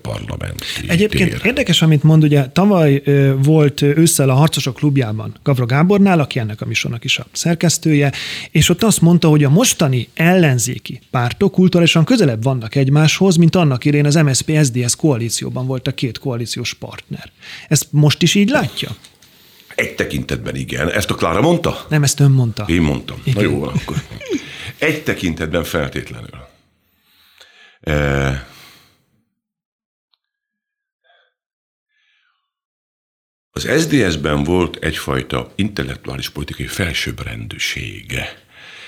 parlament. Egyébként tér. érdekes, amit mond, ugye tavaly volt ősszel a Harcosok klubjában Gavra Gábornál, aki ennek a műsornak is a szerkesztője, és ott azt mondta, hogy a mostani ellenzéki pártok kulturálisan közelebb vannak egymáshoz, mint annak idején az MSZP-SZDSZ koalícióban volt a két koalíciós partner. Ezt most is így látja? Egy tekintetben igen. Ezt a Klára mondta? Nem, ezt ön mondta. Én mondtam. Igen. Na jó, akkor. Egy tekintetben feltétlenül. E... Az SDS-ben volt egyfajta intellektuális politikai felsőbbrendűsége.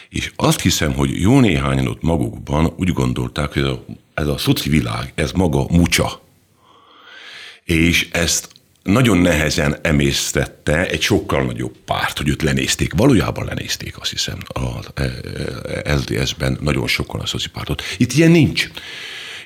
És azt hiszem, hogy jó néhányan ott magukban úgy gondolták, hogy ez a, ez a szoci világ, ez maga mucsa. És ezt nagyon nehezen emésztette egy sokkal nagyobb párt, hogy őt lenézték. Valójában lenézték, azt hiszem, a LDS-ben nagyon sokan a szocipártot. Itt ilyen nincs.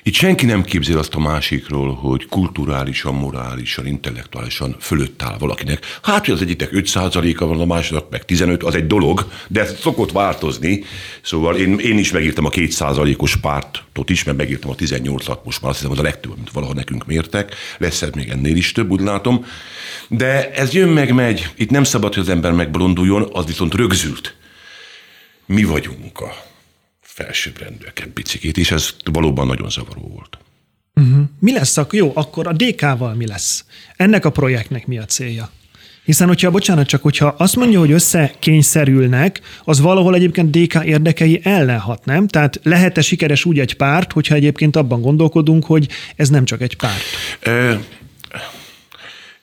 Itt senki nem képzel azt a másikról, hogy kulturálisan, morálisan, intellektuálisan fölött áll valakinek. Hát, hogy az egyiknek 5%-a van, a másiknak meg 15, az egy dolog, de ez szokott változni. Szóval én, én is megírtam a 2%-os pártot is, mert megírtam a 18-at, most már azt hiszem, az a legtöbb, mint valaha nekünk mértek. Lesz ez még ennél is több, úgy látom. De ez jön meg, megy. Itt nem szabad, hogy az ember megbolonduljon, az viszont rögzült. Mi vagyunk a felsőbbrendűek egy picikét, és ez valóban nagyon zavaró volt. Uh-huh. Mi lesz akkor? Jó, akkor a DK-val mi lesz? Ennek a projektnek mi a célja? Hiszen, hogyha, bocsánat, csak hogyha azt mondja, hogy összekényszerülnek, az valahol egyébként DK érdekei ellen hat, nem? Tehát lehet-e sikeres úgy egy párt, hogyha egyébként abban gondolkodunk, hogy ez nem csak egy párt?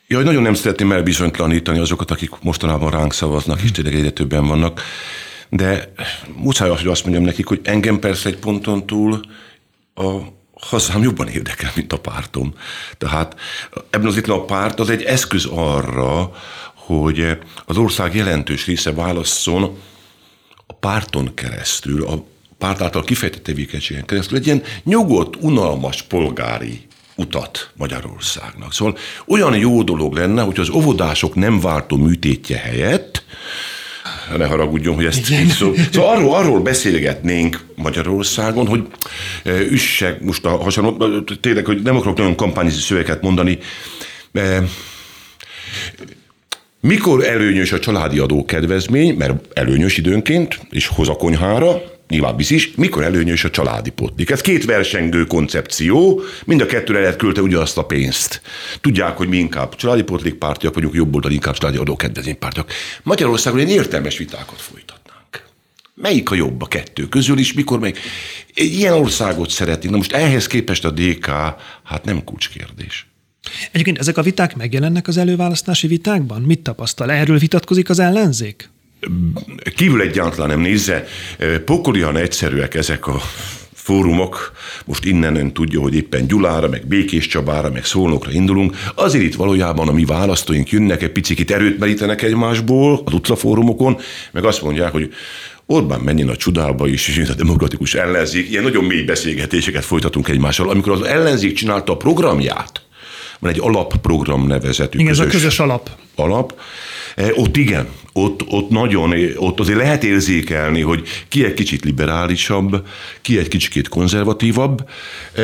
Jaj, nagyon nem szeretném elbizonytalanítani azokat, akik mostanában ránk szavaznak, és tényleg egyre többen vannak, de muszáj hogy azt mondjam nekik, hogy engem persze egy ponton túl a hazám jobban érdekel, mint a pártom. Tehát ebben az itt a párt az egy eszköz arra, hogy az ország jelentős része válasszon a párton keresztül, a párt által kifejtett tevékenységen keresztül egy ilyen nyugodt, unalmas polgári utat Magyarországnak. Szóval olyan jó dolog lenne, hogy az óvodások nem váltó műtétje helyett, ne haragudjon, hogy ezt így szó. Szóval arról, arról beszélgetnénk Magyarországon, hogy e, üssek most a hasonló, tényleg, hogy nem akarok nagyon kampányizi szöveket mondani, e, mikor előnyös a családi adókedvezmény, mert előnyös időnként, és hoz a konyhára, nyilván is, mikor előnyös a családi potlik. Ez két versengő koncepció, mind a kettőre lehet küldte ugyanazt a pénzt. Tudják, hogy mi inkább családi potlik pártiak vagyunk, jobb oldal inkább családi adókedvezmény pártiak. Magyarországon ilyen értelmes vitákat folytatnánk. Melyik a jobb a kettő közül is, mikor még ilyen országot szeretnénk. Na most ehhez képest a DK, hát nem kulcskérdés. Egyébként ezek a viták megjelennek az előválasztási vitákban? Mit tapasztal? Erről vitatkozik az ellenzék? Kívül egyáltalán nem nézze, pokolian egyszerűek ezek a fórumok, most innen ön tudja, hogy éppen Gyulára, meg Békés Csabára, meg Szolnokra indulunk, azért itt valójában a mi választóink jönnek, egy picit erőt merítenek egymásból az utcafórumokon, meg azt mondják, hogy Orbán menjen a csodába is, és a demokratikus ellenzék. Ilyen nagyon mély beszélgetéseket folytatunk egymással. Amikor az ellenzék csinálta a programját, van egy alapprogram nevezetű. Igen, közös, ez a közös alap. Alap. E, ott igen, ott, ott nagyon, ott azért lehet érzékelni, hogy ki egy kicsit liberálisabb, ki egy kicsit konzervatívabb, e,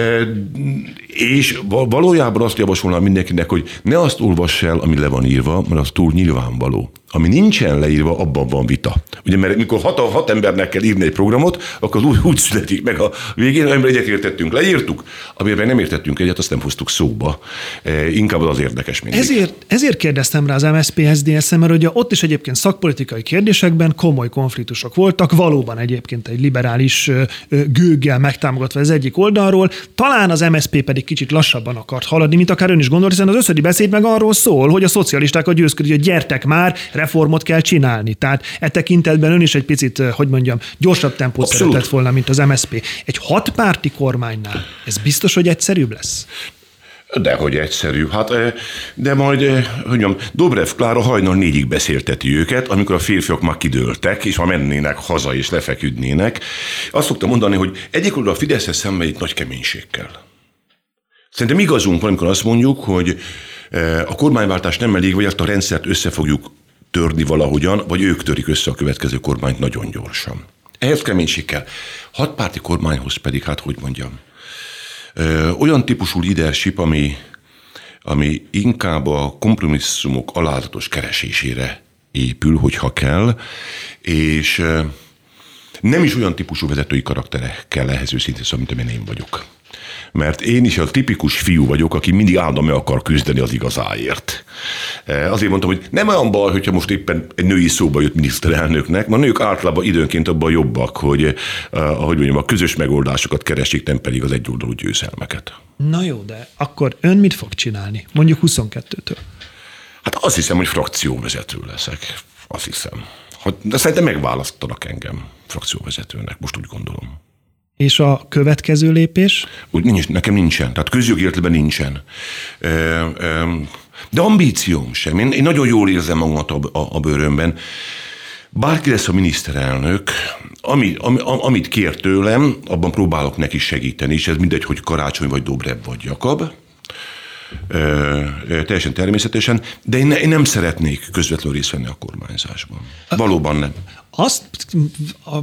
és valójában azt javasolnám mindenkinek, hogy ne azt olvass el, ami le van írva, mert az túl nyilvánvaló. Ami nincsen leírva, abban van vita. Ugye, mert mikor hat, hat embernek kell írni egy programot, akkor az úgy, úgy születik meg a végén, amiben egyetértettünk, leírtuk, amiben nem értettünk egyet, azt nem hoztuk szóba. E, inkább az érdekes mindig. Ezért, ezért kérdeztem rá MSZP SZDSZ, mert ugye ott is egyébként szakpolitikai kérdésekben komoly konfliktusok voltak, valóban egyébként egy liberális gőggel megtámogatva az egyik oldalról, talán az MSZP pedig kicsit lassabban akart haladni, mint akár ön is gondolt, hiszen az összödi beszéd meg arról szól, hogy a szocialistákat győzködik, hogy gyertek már, reformot kell csinálni. Tehát e tekintetben ön is egy picit, hogy mondjam, gyorsabb tempót Abszolút. szeretett volna, mint az MSZP. Egy hatpárti kormánynál ez biztos, hogy egyszerűbb lesz? De hogy egyszerű. Hát, eh, de majd, eh, hogy mondjam, Dobrev Klára hajnal négyig beszélteti őket, amikor a férfiak már kidőltek, és ha mennének haza és lefeküdnének. Azt szoktam mondani, hogy egyik oldal a Fideszhez szemben egy nagy keménység kell. Szerintem igazunk van, amikor azt mondjuk, hogy eh, a kormányváltás nem elég, vagy ezt a rendszert össze fogjuk törni valahogyan, vagy ők törik össze a következő kormányt nagyon gyorsan. Ehhez keménység kell. Hatpárti kormányhoz pedig, hát hogy mondjam, olyan típusú leadership, ami, ami inkább a kompromisszumok alázatos keresésére épül, hogyha kell, és nem is olyan típusú vezetői karaktere kell ehhez őszintén szóval, mint amilyen én vagyok mert én is a tipikus fiú vagyok, aki mindig állandóan meg akar küzdeni az igazáért. E, azért mondtam, hogy nem olyan baj, hogyha most éppen egy női szóba jött miniszterelnöknek, mert a nők általában időnként abban jobbak, hogy eh, ahogy mondjam, a közös megoldásokat keresik, nem pedig az egyoldalú győzelmeket. Na jó, de akkor ön mit fog csinálni? Mondjuk 22-től. Hát azt hiszem, hogy frakcióvezető leszek. Azt hiszem. De szerintem megválasztanak engem frakcióvezetőnek, most úgy gondolom. És a következő lépés? Úgy nincs, nekem nincsen. Tehát közjogi értelemben nincsen. De ambícióm sem. Én, én nagyon jól érzem magamat a, a, a bőrömben. Bárki lesz a miniszterelnök, ami, ami, amit kér tőlem, abban próbálok neki segíteni, és ez mindegy, hogy Karácsony vagy Dobrev vagy Jakab. Ö, ö, teljesen természetesen, de én, ne, én nem szeretnék közvetlenül részt venni a kormányzásban. Valóban nem azt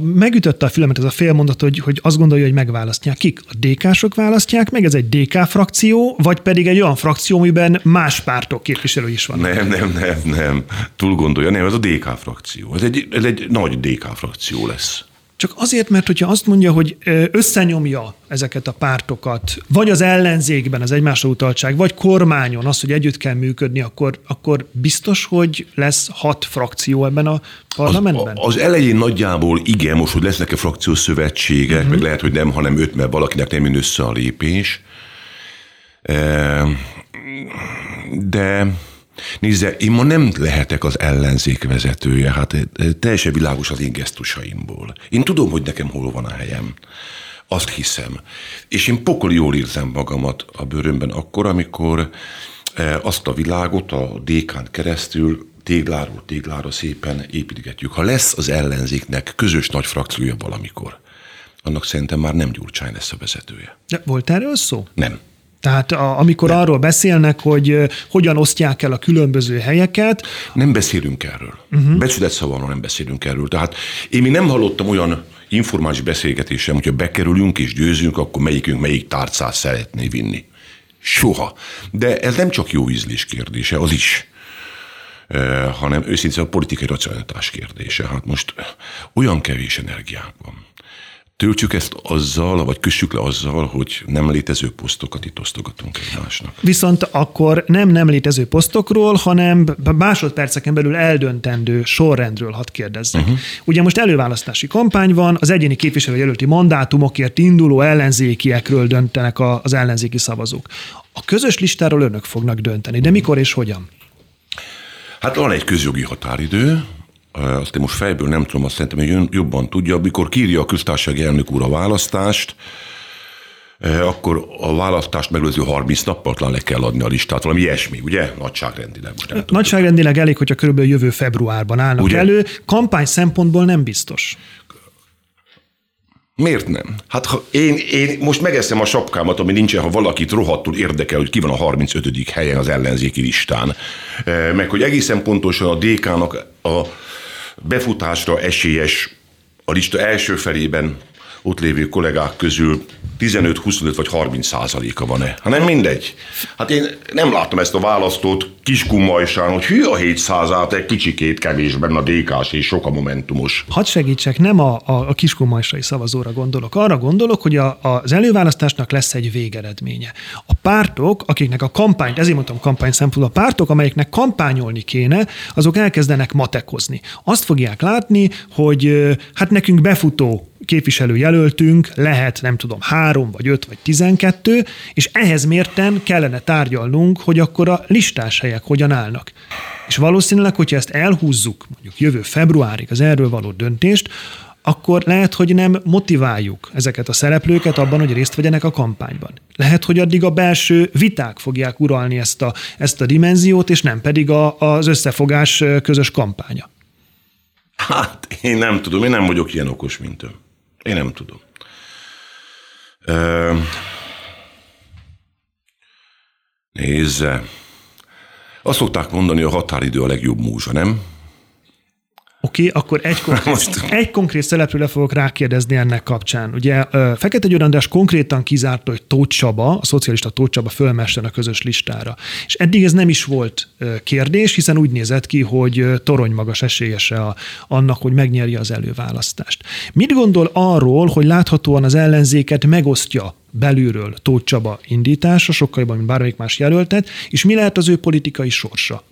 megütötte a fülemet ez a félmondat, hogy, hogy azt gondolja, hogy megválasztják. Kik? A DK-sok választják meg, ez egy DK frakció, vagy pedig egy olyan frakció, amiben más pártok képviselői is vannak? Nem, nem, nem, nem. Túl gondolja, nem, ez a DK frakció. Ez egy, ez egy nagy DK frakció lesz. Csak azért, mert hogyha azt mondja, hogy összenyomja ezeket a pártokat, vagy az ellenzékben az egymásra utaltság, vagy kormányon az, hogy együtt kell működni, akkor, akkor biztos, hogy lesz hat frakció ebben a parlamentben? Az, az elején nagyjából igen, most, hogy lesznek-e frakciós szövetségek, uh-huh. meg lehet, hogy nem, hanem öt, mert valakinek nem jön össze a lépés. De Nézze, én ma nem lehetek az ellenzék vezetője, hát eh, teljesen világos az én gesztusaimból. Én tudom, hogy nekem hol van a helyem. Azt hiszem. És én pokol jól érzem magamat a bőrömben akkor, amikor eh, azt a világot a dékán keresztül tégláról téglára szépen építgetjük. Ha lesz az ellenzéknek közös nagy frakciója valamikor, annak szerintem már nem Gyurcsány lesz a vezetője. De volt erről szó? Nem. Tehát a, amikor nem. arról beszélnek, hogy hogyan osztják el a különböző helyeket. Nem beszélünk erről. Uh-huh. Becsületszavonról nem beszélünk erről. Tehát én még nem hallottam olyan informális beszélgetésem, hogyha bekerülünk és győzünk, akkor melyikünk melyik tárcát szeretné vinni. Soha. De ez nem csak jó ízlés kérdése, az is hanem őszintén a politikai racionalitás kérdése. Hát most olyan kevés energiánk van. Töltsük ezt azzal, vagy kössük le azzal, hogy nem létező posztokat itt osztogatunk egymásnak. Viszont akkor nem nem létező posztokról, hanem másodperceken belül eldöntendő sorrendről hadd kérdezzek. Uh-huh. Ugye most előválasztási kampány van, az egyéni képviselőjelölti mandátumokért induló ellenzékiekről döntenek az ellenzéki szavazók. A közös listáról önök fognak dönteni, de mikor és hogyan? Hát van egy közjogi határidő, azt én most fejből nem tudom, azt szerintem, hogy jobban tudja, amikor kírja a köztársasági elnök úr a választást, akkor a választást megelőző 30 nappal talán le kell adni a listát, valami ilyesmi, ugye? Nagyságrendileg. Most Nagyságrendileg elég, hogyha körülbelül jövő februárban állnak ugye? elő. Kampány szempontból nem biztos. Miért nem? Hát ha én, én most megeszem a sapkámat, ami nincsen, ha valakit rohadtul érdekel, hogy ki van a 35. helyen az ellenzéki listán. E, meg hogy egészen pontosan a DK-nak a befutásra esélyes a lista első felében ott lévő kollégák közül 15, 25 vagy 30 százaléka van-e? Hanem mindegy. Hát én nem látom ezt a választót kiskumajsán, hogy hű a 700 át egy kicsikét kevésben a DK-s és sok a momentumos. Hadd segítsek, nem a, a, a kiskumajsai szavazóra gondolok. Arra gondolok, hogy a, az előválasztásnak lesz egy végeredménye. A pártok, akiknek a kampányt, ezért mondtam kampány szempontból, a pártok, amelyeknek kampányolni kéne, azok elkezdenek matekozni. Azt fogják látni, hogy hát nekünk befutó képviselőjelöltünk lehet, nem tudom, három, vagy öt, vagy tizenkettő, és ehhez mérten kellene tárgyalnunk, hogy akkor a listás helyek hogyan állnak. És valószínűleg, hogyha ezt elhúzzuk, mondjuk jövő februárig az erről való döntést, akkor lehet, hogy nem motiváljuk ezeket a szereplőket abban, hogy részt vegyenek a kampányban. Lehet, hogy addig a belső viták fogják uralni ezt a, ezt a dimenziót, és nem pedig a, az összefogás közös kampánya. Hát, én nem tudom, én nem vagyok ilyen okos, mint ön. Én nem tudom. Nézze. Azt szokták mondani, a határidő a legjobb múzsa, nem? Oké, okay, akkor egy [LAUGHS] konkrét, Most... egy konkrét szereplőre fogok rákérdezni ennek kapcsán. Ugye Fekete Győr András konkrétan kizárta, hogy Tóth Csaba, a szocialista Tóth Csaba fölmesten a közös listára. És eddig ez nem is volt kérdés, hiszen úgy nézett ki, hogy torony magas esélyese a, annak, hogy megnyerje az előválasztást. Mit gondol arról, hogy láthatóan az ellenzéket megosztja belülről Tóth Csaba indítása, sokkal jobban, mint bármelyik más jelöltet, és mi lehet az ő politikai sorsa?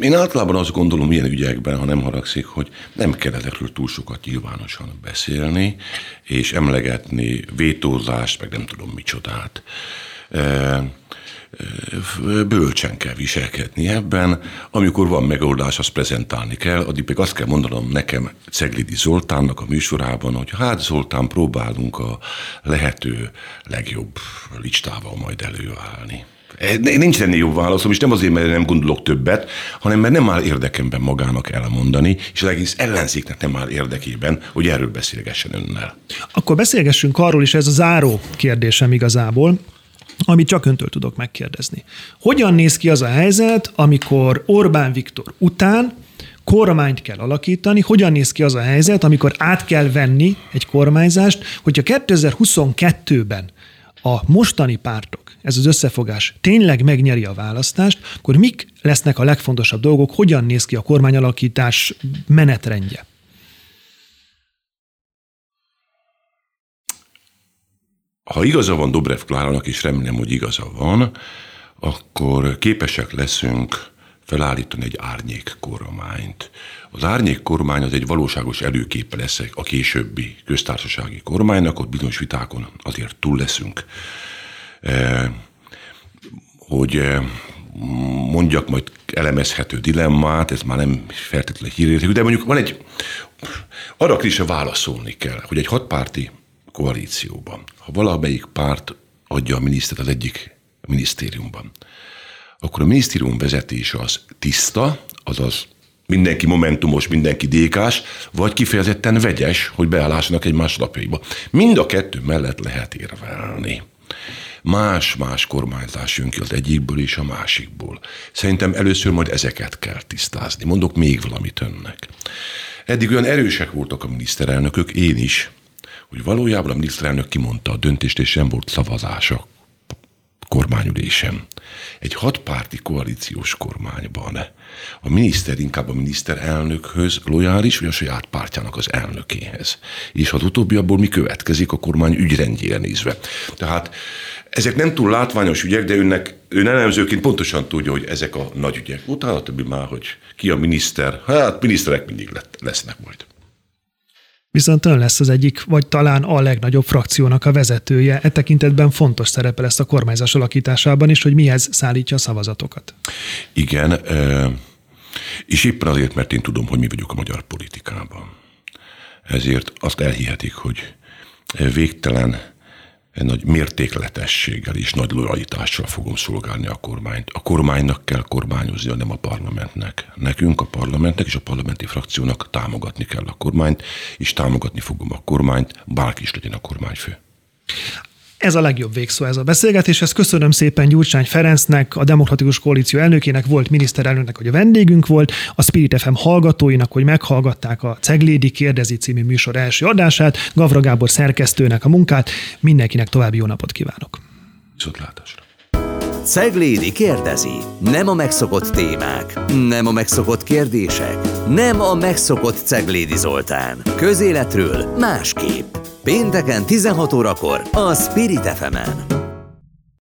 Én általában azt gondolom ilyen ügyekben, ha nem haragszik, hogy nem kell ezekről túl sokat nyilvánosan beszélni, és emlegetni vétózást, meg nem tudom micsodát. Bölcsen kell viselkedni ebben, amikor van megoldás, azt prezentálni kell, addig meg azt kell mondanom nekem Ceglidi Zoltánnak a műsorában, hogy hát Zoltán, próbálunk a lehető legjobb listával majd előállni. Nincs ennél jobb válaszom, és nem azért, mert nem gondolok többet, hanem mert nem áll érdekemben magának elmondani, és az egész ellenzéknek nem áll érdekében, hogy erről beszélgessen önnel. Akkor beszélgessünk arról is, ez a záró kérdésem igazából, amit csak öntől tudok megkérdezni. Hogyan néz ki az a helyzet, amikor Orbán Viktor után kormányt kell alakítani, hogyan néz ki az a helyzet, amikor át kell venni egy kormányzást, hogyha 2022-ben a mostani pártok ez az összefogás tényleg megnyeri a választást, akkor mik lesznek a legfontosabb dolgok, hogyan néz ki a kormányalakítás menetrendje? Ha igaza van Dobrev Klárának, és remélem, hogy igaza van, akkor képesek leszünk felállítani egy árnyék kormányt. Az árnyék kormány az egy valóságos előképe lesz a későbbi köztársasági kormánynak, ott bizonyos vitákon azért túl leszünk hogy mondjak majd elemezhető dilemmát, ez már nem feltétlenül hírértékű, de mondjuk van egy, arra is válaszolni kell, hogy egy hatpárti koalícióban, ha valamelyik párt adja a minisztert az egyik minisztériumban, akkor a minisztérium vezetése az tiszta, azaz mindenki momentumos, mindenki dékás, vagy kifejezetten vegyes, hogy beállássanak egymás lapjaiba. Mind a kettő mellett lehet érvelni. Más-más kormányzás jön ki az egyikből és a másikból. Szerintem először majd ezeket kell tisztázni. Mondok még valamit önnek. Eddig olyan erősek voltak a miniszterelnökök, én is, hogy valójában a miniszterelnök kimondta a döntést, és sem volt szavazása kormányülésem. Egy hatpárti koalíciós kormányban a miniszter inkább a miniszterelnökhöz lojális, vagy a saját pártjának az elnökéhez. És az utóbbi abból mi következik a kormány ügyrendjére nézve. Tehát ezek nem túl látványos ügyek, de önnek, ön elemzőként pontosan tudja, hogy ezek a nagy ügyek. Utána többi már, hogy ki a miniszter, hát miniszterek mindig lesznek majd. Viszont ön lesz az egyik, vagy talán a legnagyobb frakciónak a vezetője. E tekintetben fontos szerepe lesz a kormányzás alakításában is, hogy mihez szállítja a szavazatokat. Igen, és éppen azért, mert én tudom, hogy mi vagyok a magyar politikában. Ezért azt elhihetik, hogy végtelen nagy mértékletességgel és nagy lojalitással fogom szolgálni a kormányt. A kormánynak kell kormányoznia, nem a parlamentnek. Nekünk, a parlamentnek és a parlamenti frakciónak támogatni kell a kormányt, és támogatni fogom a kormányt, bárki is legyen a kormányfő. Ez a legjobb végszó ez a beszélgetés. Ezt köszönöm szépen Gyurcsány Ferencnek, a Demokratikus Koalíció elnökének, volt miniszterelnöknek, hogy a vendégünk volt, a Spirit FM hallgatóinak, hogy meghallgatták a Ceglédi Kérdezi című műsor első adását, Gavra Gábor szerkesztőnek a munkát. Mindenkinek további jó napot kívánok. Viszontlátásra. Ceglédi kérdezi. Nem a megszokott témák, nem a megszokott kérdések, nem a megszokott Ceglédi Zoltán. Közéletről másképp. Pénteken 16 órakor a Spirit fm -en.